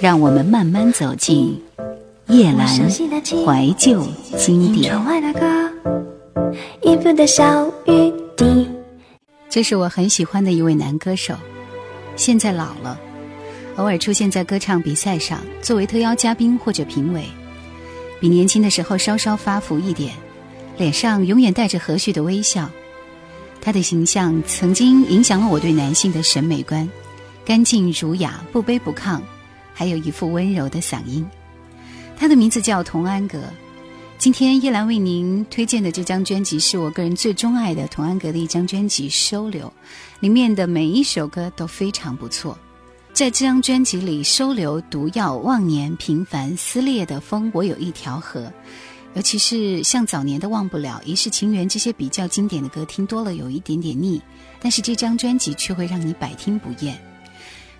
让我们慢慢走进叶阑怀旧经典。这是我很喜欢的一位男歌手，现在老了，偶尔出现在歌唱比赛上，作为特邀嘉宾或者评委，比年轻的时候稍稍发福一点，脸上永远带着和煦的微笑。他的形象曾经影响了我对男性的审美观，干净儒雅，不卑不亢。还有一副温柔的嗓音，他的名字叫童安格。今天叶兰为您推荐的这张专辑是我个人最钟爱的童安格的一张专辑《收留》，里面的每一首歌都非常不错。在这张专辑里，《收留》《毒药》《忘年》《平凡》《撕裂的风》《我有一条河》，尤其是像早年的《忘不了》《一世情缘》这些比较经典的歌，听多了有一点点腻，但是这张专辑却会让你百听不厌。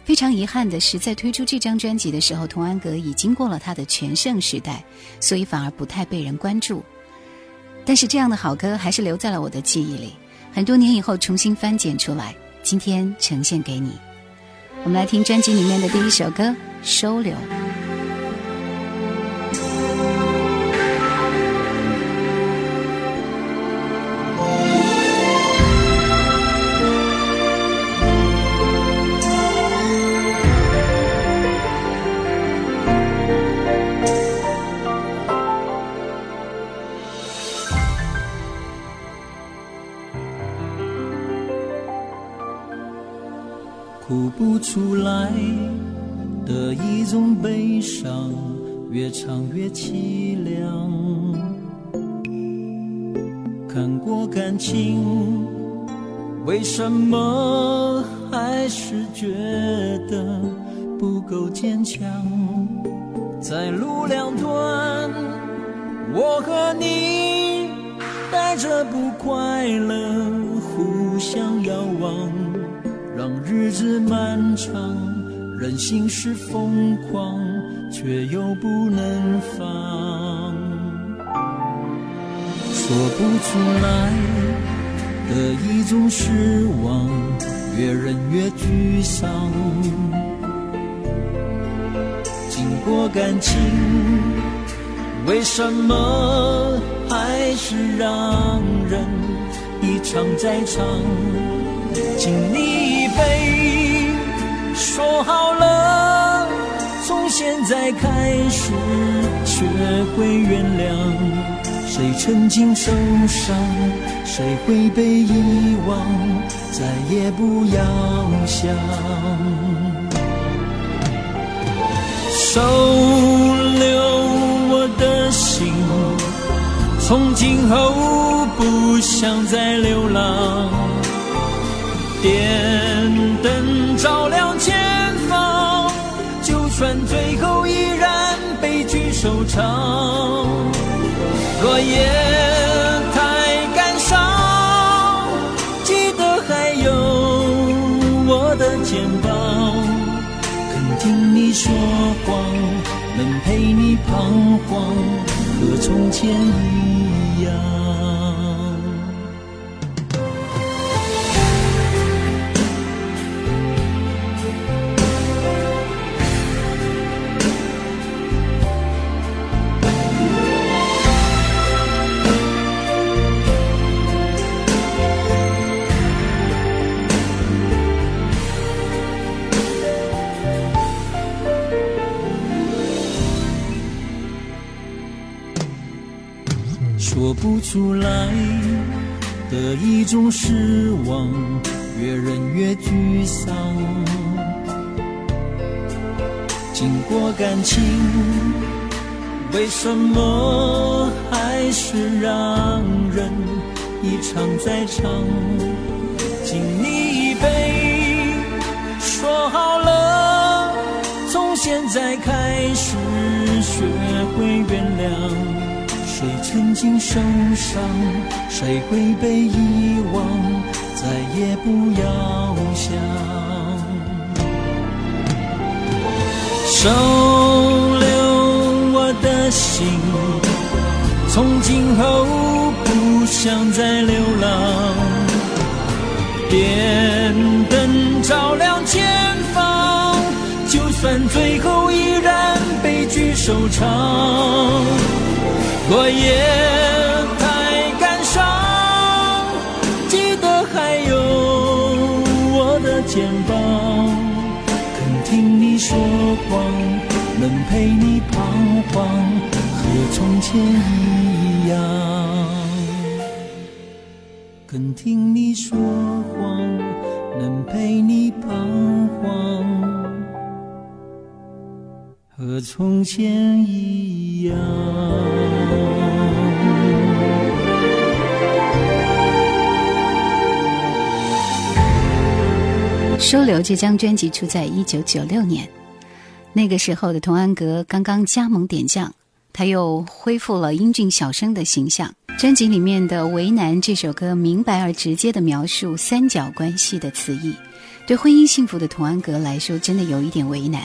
非常遗憾的是，在推出这张专辑的时候，童安格已经过了他的全盛时代，所以反而不太被人关注。但是这样的好歌还是留在了我的记忆里，很多年以后重新翻检出来，今天呈现给你。我们来听专辑里面的第一首歌《收留》。哭不出来的一种悲伤，越唱越凄凉。看过感情，为什么还是觉得不够坚强？在路两端，我和你带着不快乐，互相遥望。让日子漫长，人心是疯狂，却又不能放。说不出来的一种失望，越忍越沮丧。经过感情，为什么还是让人一场再场？请你。杯，说好了，从现在开始学会原谅。谁曾经受伤，谁会被遗忘，再也不要想。收留我的心，从今后不想再流浪。点灯照亮前方，就算最后依然悲剧收场。若夜太感伤，记得还有我的肩膀，肯听你说谎，能陪你彷徨，和从前一样。种失望，越忍越沮丧。经过感情，为什么还是让人一场再场？敬你一杯，说好了，从现在开始学会。曾经受伤，谁会被遗忘，再也不要想。收留我的心，从今后不想再流浪。点灯照亮前方，就算最后依然悲剧收场，我也太感伤。记得还有我的肩膀，肯听你说谎，能陪你彷徨，和从前一样。肯听你说谎，能陪你彷徨。和从前一样。《收留》这张专辑出在一九九六年，那个时候的童安格刚刚加盟点将，他又恢复了英俊小生的形象。专辑里面的《为难》这首歌，明白而直接的描述三角关系的词意，对婚姻幸福的童安格来说，真的有一点为难。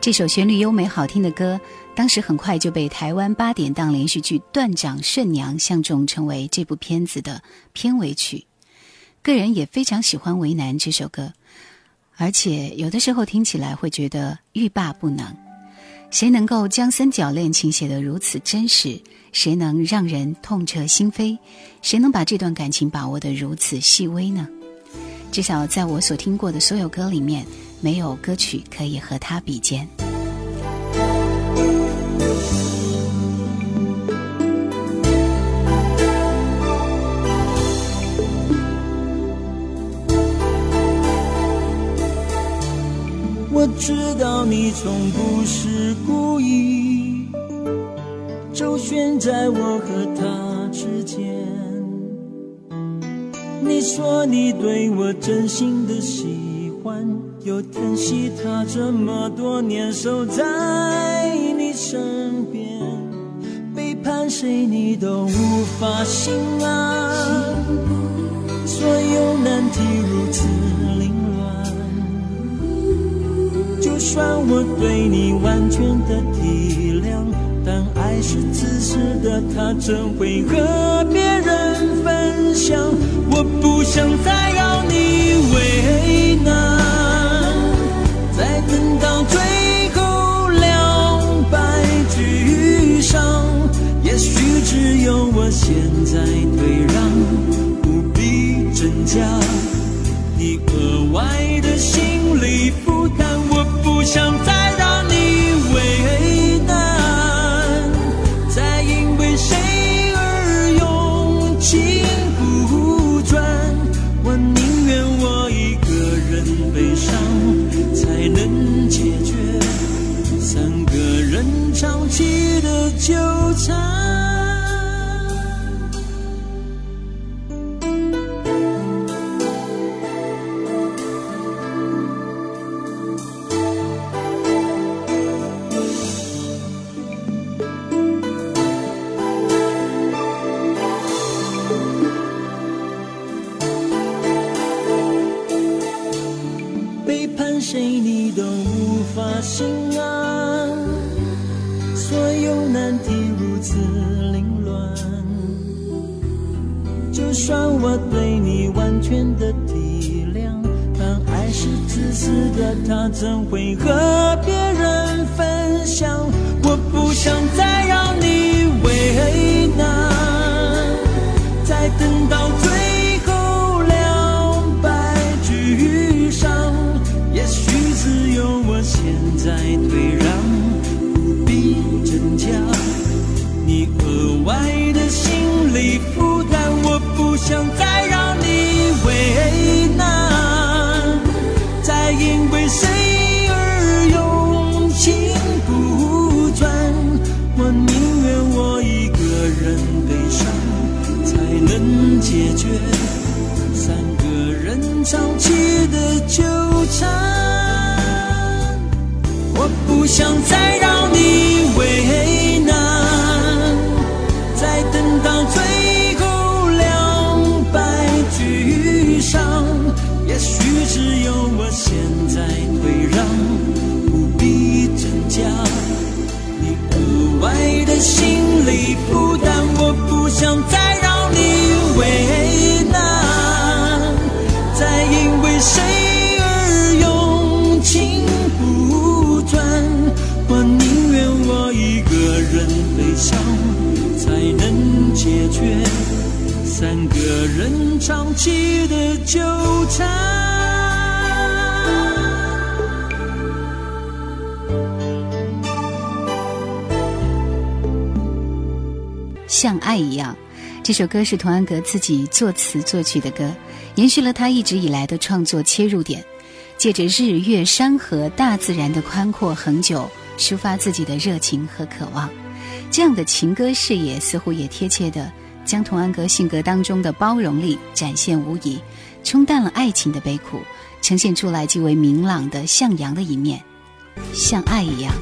这首旋律优美好听的歌，当时很快就被台湾八点档连续剧《断掌顺娘》相中，成为这部片子的片尾曲。个人也非常喜欢《为难》这首歌，而且有的时候听起来会觉得欲罢不能。谁能够将三角恋情写得如此真实？谁能让人痛彻心扉？谁能把这段感情把握得如此细微呢？至少在我所听过的所有歌里面。没有歌曲可以和他比肩。我知道你从不是故意周旋在我和他之间。你说你对我真心的喜欢。又疼惜他这么多年守在你身边，背叛谁你都无法心安。所有难题如此凌乱，就算我对你完全的体谅，但爱是自私的，他怎会和别人分享？我不想再让你为难。只有我现在退让，不必挣扎你额外的心理负担。我不想再让你为难，再因为谁而用情不转。我宁愿我一个人悲伤。才能解决三个人长期的纠长期的纠缠，我不想再让你为难，再等到最后两败俱伤，也许只有我现在退让，不必增加你额外的心理负担，我不想再。悲伤才能解决三个人长期的纠缠像爱一样这首歌是童安格自己作词作曲的歌延续了他一直以来的创作切入点借着日月山河大自然的宽阔恒久抒发自己的热情和渴望。这样的情歌视野，似乎也贴切的将童安格性格当中的包容力展现无遗，冲淡了爱情的悲苦，呈现出来极为明朗的向阳的一面，像爱一样。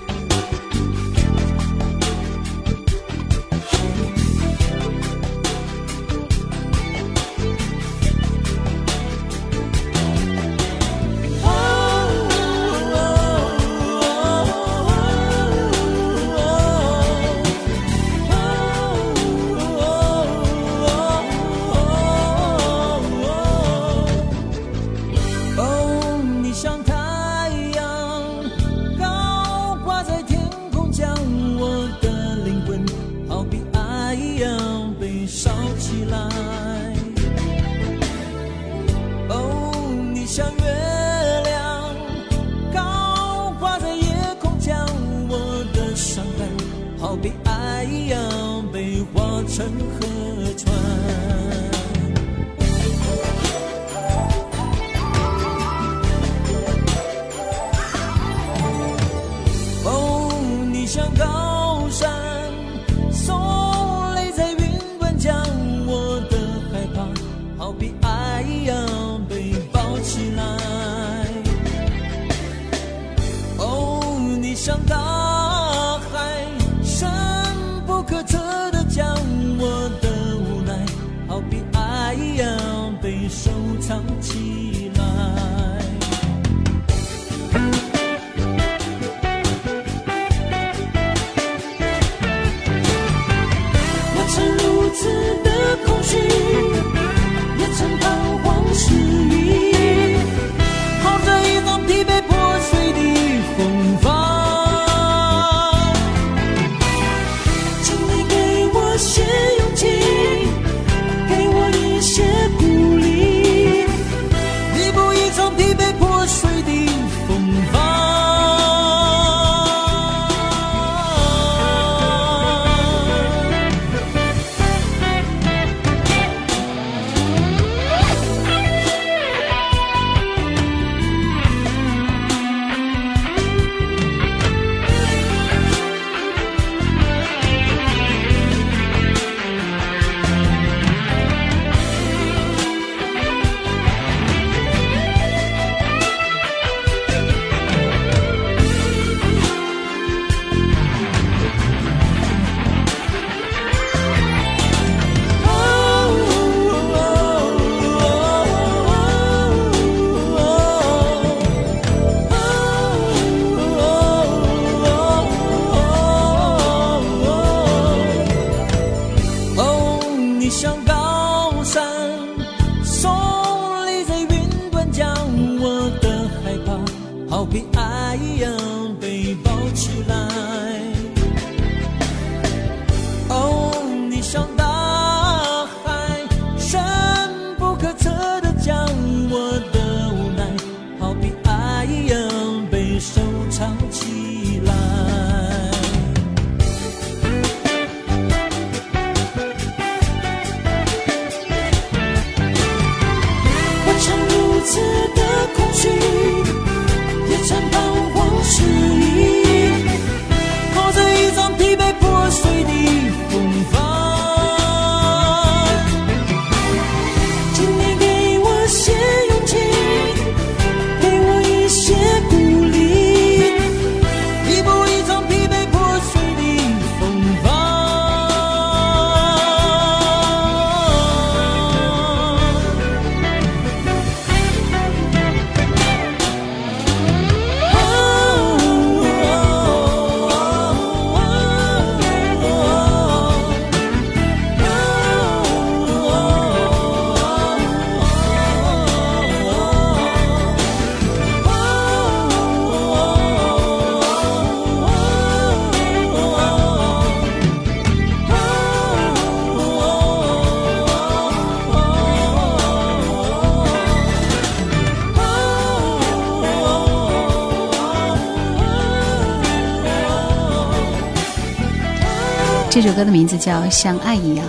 这首歌的名字叫《像爱一样》。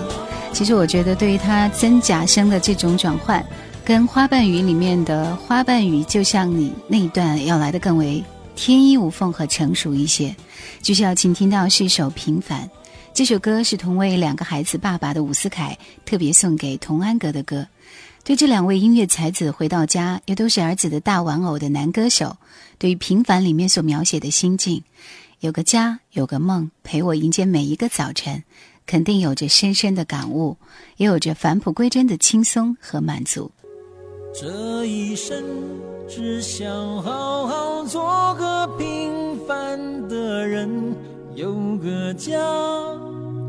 其实我觉得，对于它真假声的这种转换，跟《花瓣雨》里面的“花瓣雨就像你”那一段要来的更为天衣无缝和成熟一些。接下来请听到是一首《平凡》。这首歌是同为两个孩子爸爸的伍思凯特别送给童安格的歌。对这两位音乐才子回到家又都是儿子的大玩偶的男歌手，对于《平凡》里面所描写的心境，有个家，有个梦，陪我迎接每一个早晨，肯定有着深深的感悟，也有着返璞归真的轻松和满足。这一生只想好好做个平凡的人，有个家，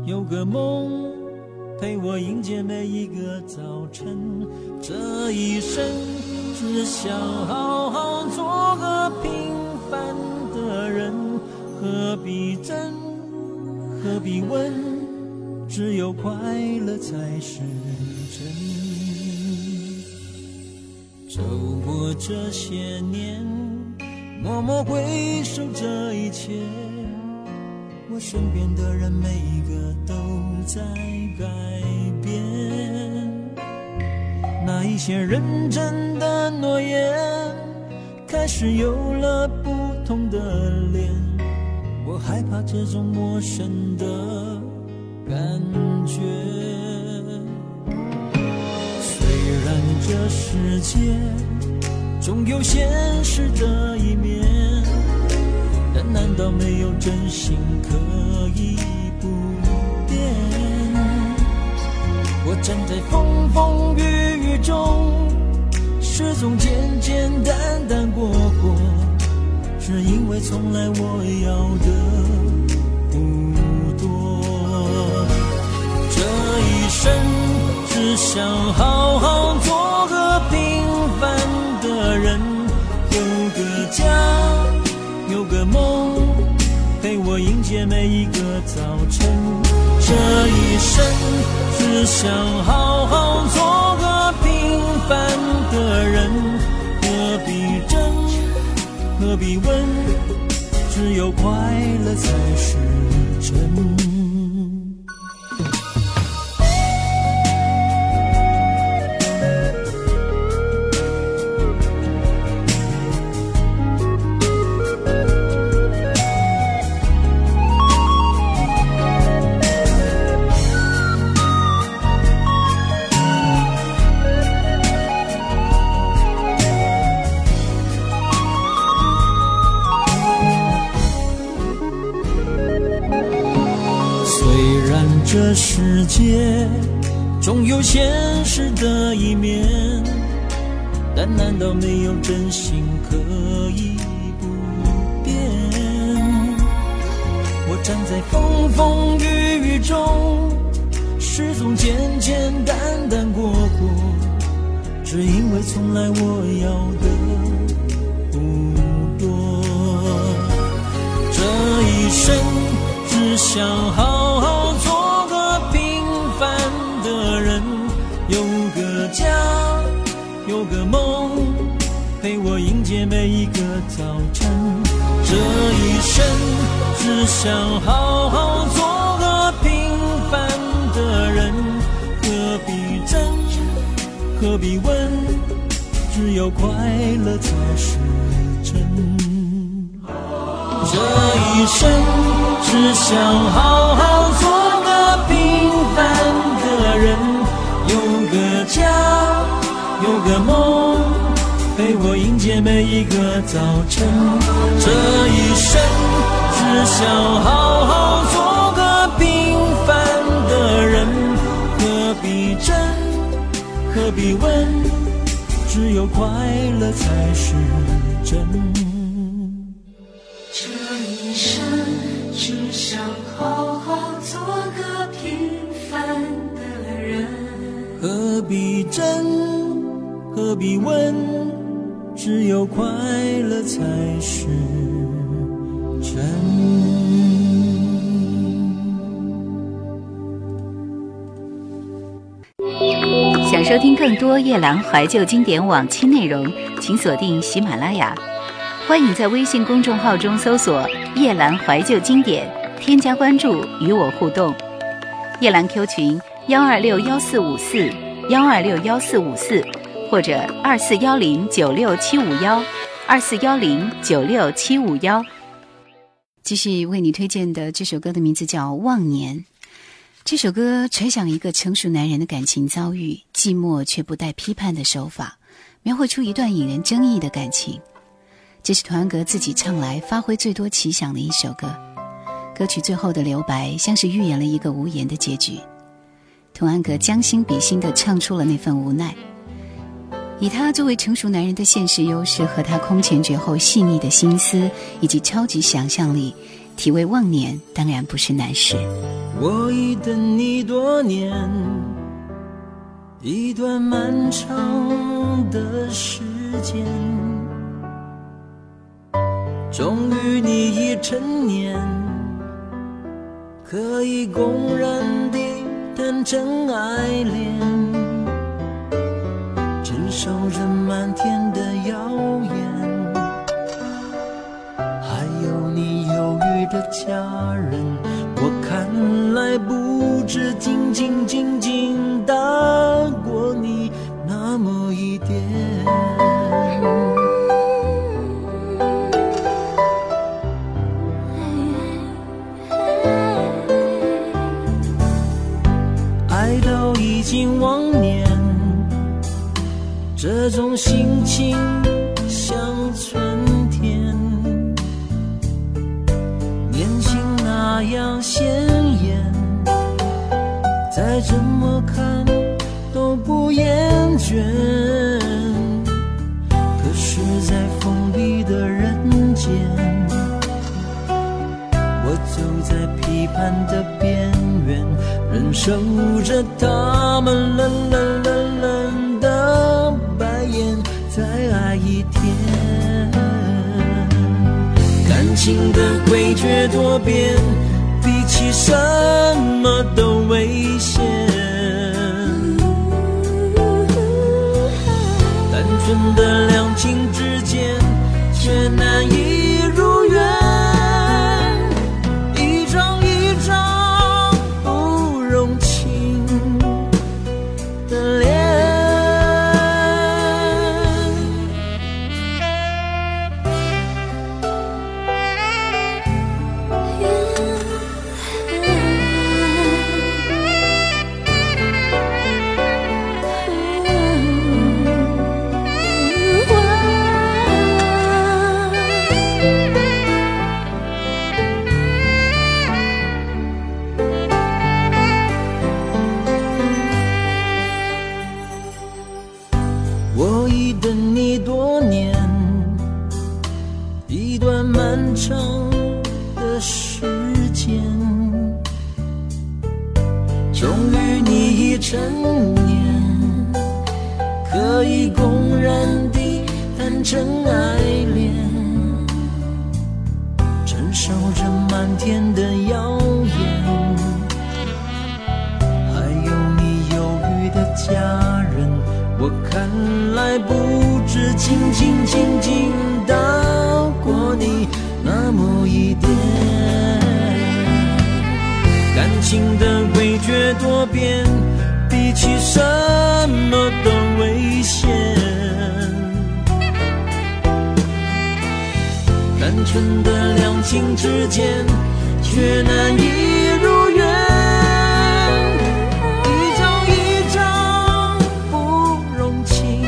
有个梦。陪我迎接每一个早晨，这一生只想好好做个平凡的人，何必争，何必问，只有快乐才是真。走过这些年，默默回首这一切，我身边的人每个都在。改变那一些认真的诺言，开始有了不同的脸。我害怕这种陌生的感觉。虽然这世界总有现实的一面，但难道没有真心可以不变？我站在风风雨雨中，始终简简单单过过，是因为从来我要的不多。这一生只想好好做个平凡的人，有个家，有个梦，陪我迎接每一个早晨。这一生只想好好做何必问，只有快乐才是真。这世界总有现实的一面，但难道没有真心可以不变？我站在风风雨雨中，始终简简单单过活，只因为从来我要的不多。这一生只想好好有个梦，陪我迎接每一个早晨。这一生只想好好做个平凡的人，何必争，何必问，只有快乐才是真。这一生只想好好做个平凡的人。有个家，有个梦，陪我迎接每一个早晨。这一生只想好好做个平凡的人，何必争，何必问，只有快乐才是真。何必问，只有快乐才是真。想收听更多夜兰怀旧经典往期内容，请锁定喜马拉雅。欢迎在微信公众号中搜索“夜兰怀旧经典”，添加关注与我互动。夜兰 Q 群幺二六幺四五四幺二六幺四五四，或者二四幺零九六七五幺二四幺零九六七五幺。继续为你推荐的这首歌的名字叫《忘年》。这首歌揣想一个成熟男人的感情遭遇，寂寞却不带批判的手法，描绘出一段引人争议的感情。这是团格自己唱来发挥最多奇想的一首歌。歌曲最后的留白，像是预言了一个无言的结局。童安格将心比心地唱出了那份无奈。以他作为成熟男人的现实优势和他空前绝后细腻的心思以及超级想象力，体味忘年当然不是难事。我已等你多年，一段漫长的时间。终于你已成年，可以公然地谈真爱恋，守着漫天的谣言，还有你犹豫的家人，我看来不止仅仅仅仅大过你那么一点。爱到已经忘，这种心情像春天，年轻那样鲜艳，再怎么看都不厌倦。可是，在封闭的人间，我走在批判的边缘，忍受着他们冷冷心的诡谲多变，比起什么都危险。单纯的两情之间，却难以如单纯的两情之间，却难以如愿。一张一张不容情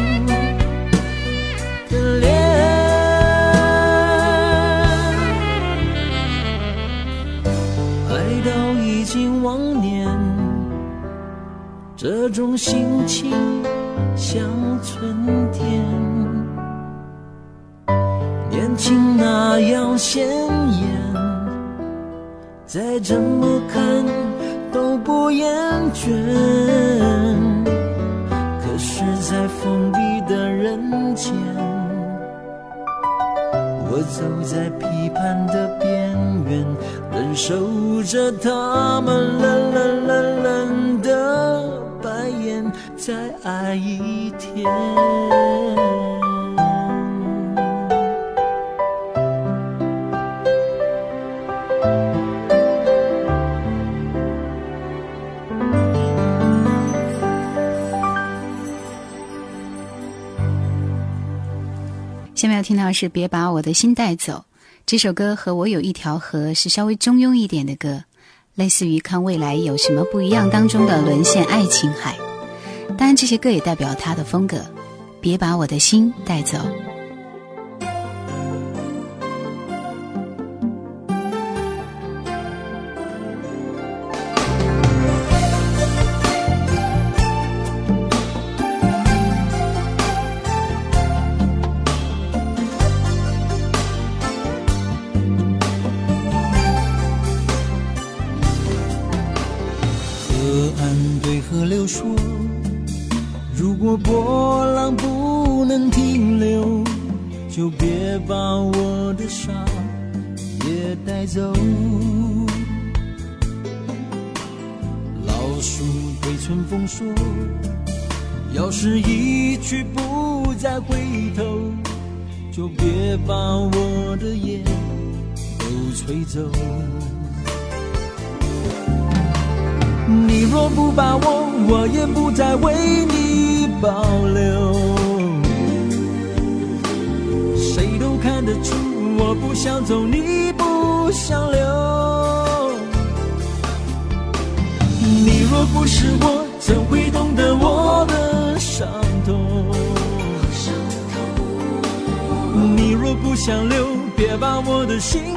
的脸，爱到已经忘年，这种心情像春天。年轻那样鲜艳，再怎么看都不厌倦。可是，在封闭的人间，我走在批判的边缘，忍受着他们冷冷冷冷的白眼，再爱一天。下面要听到的是《别把我的心带走》这首歌，和我有一条河是稍微中庸一点的歌，类似于看未来有什么不一样当中的沦陷爱情海。当然，这些歌也代表他的风格。别把我的心带走。就别把我的眼都吹走。你若不把我，我也不再为你保留。谁都看得出，我不想走，你不想留。你若不是我。怎会懂得我的伤痛？你若不想留，别把我的心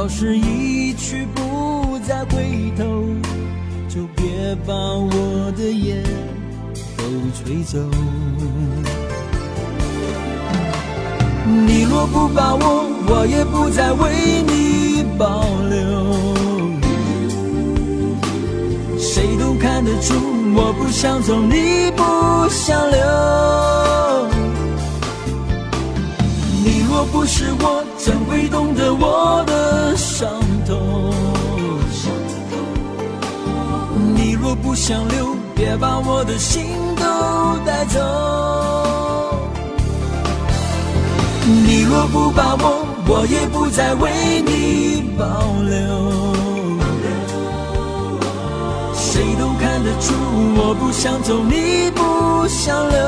要是一去不再回头，就别把我的眼都吹走。你若不把我，我也不再为你保留。谁都看得出，我不想走，你不想留。你若不是我，怎会懂得我的伤痛？你若不想留，别把我的心都带走。你若不把我，我也不再为你保留。谁都看得出，我不想走，你不想留。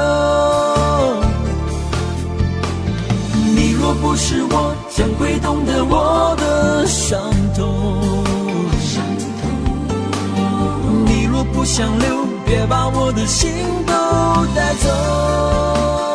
你若不是我，怎会懂得我的伤痛。你若不想留别把我的心都带走。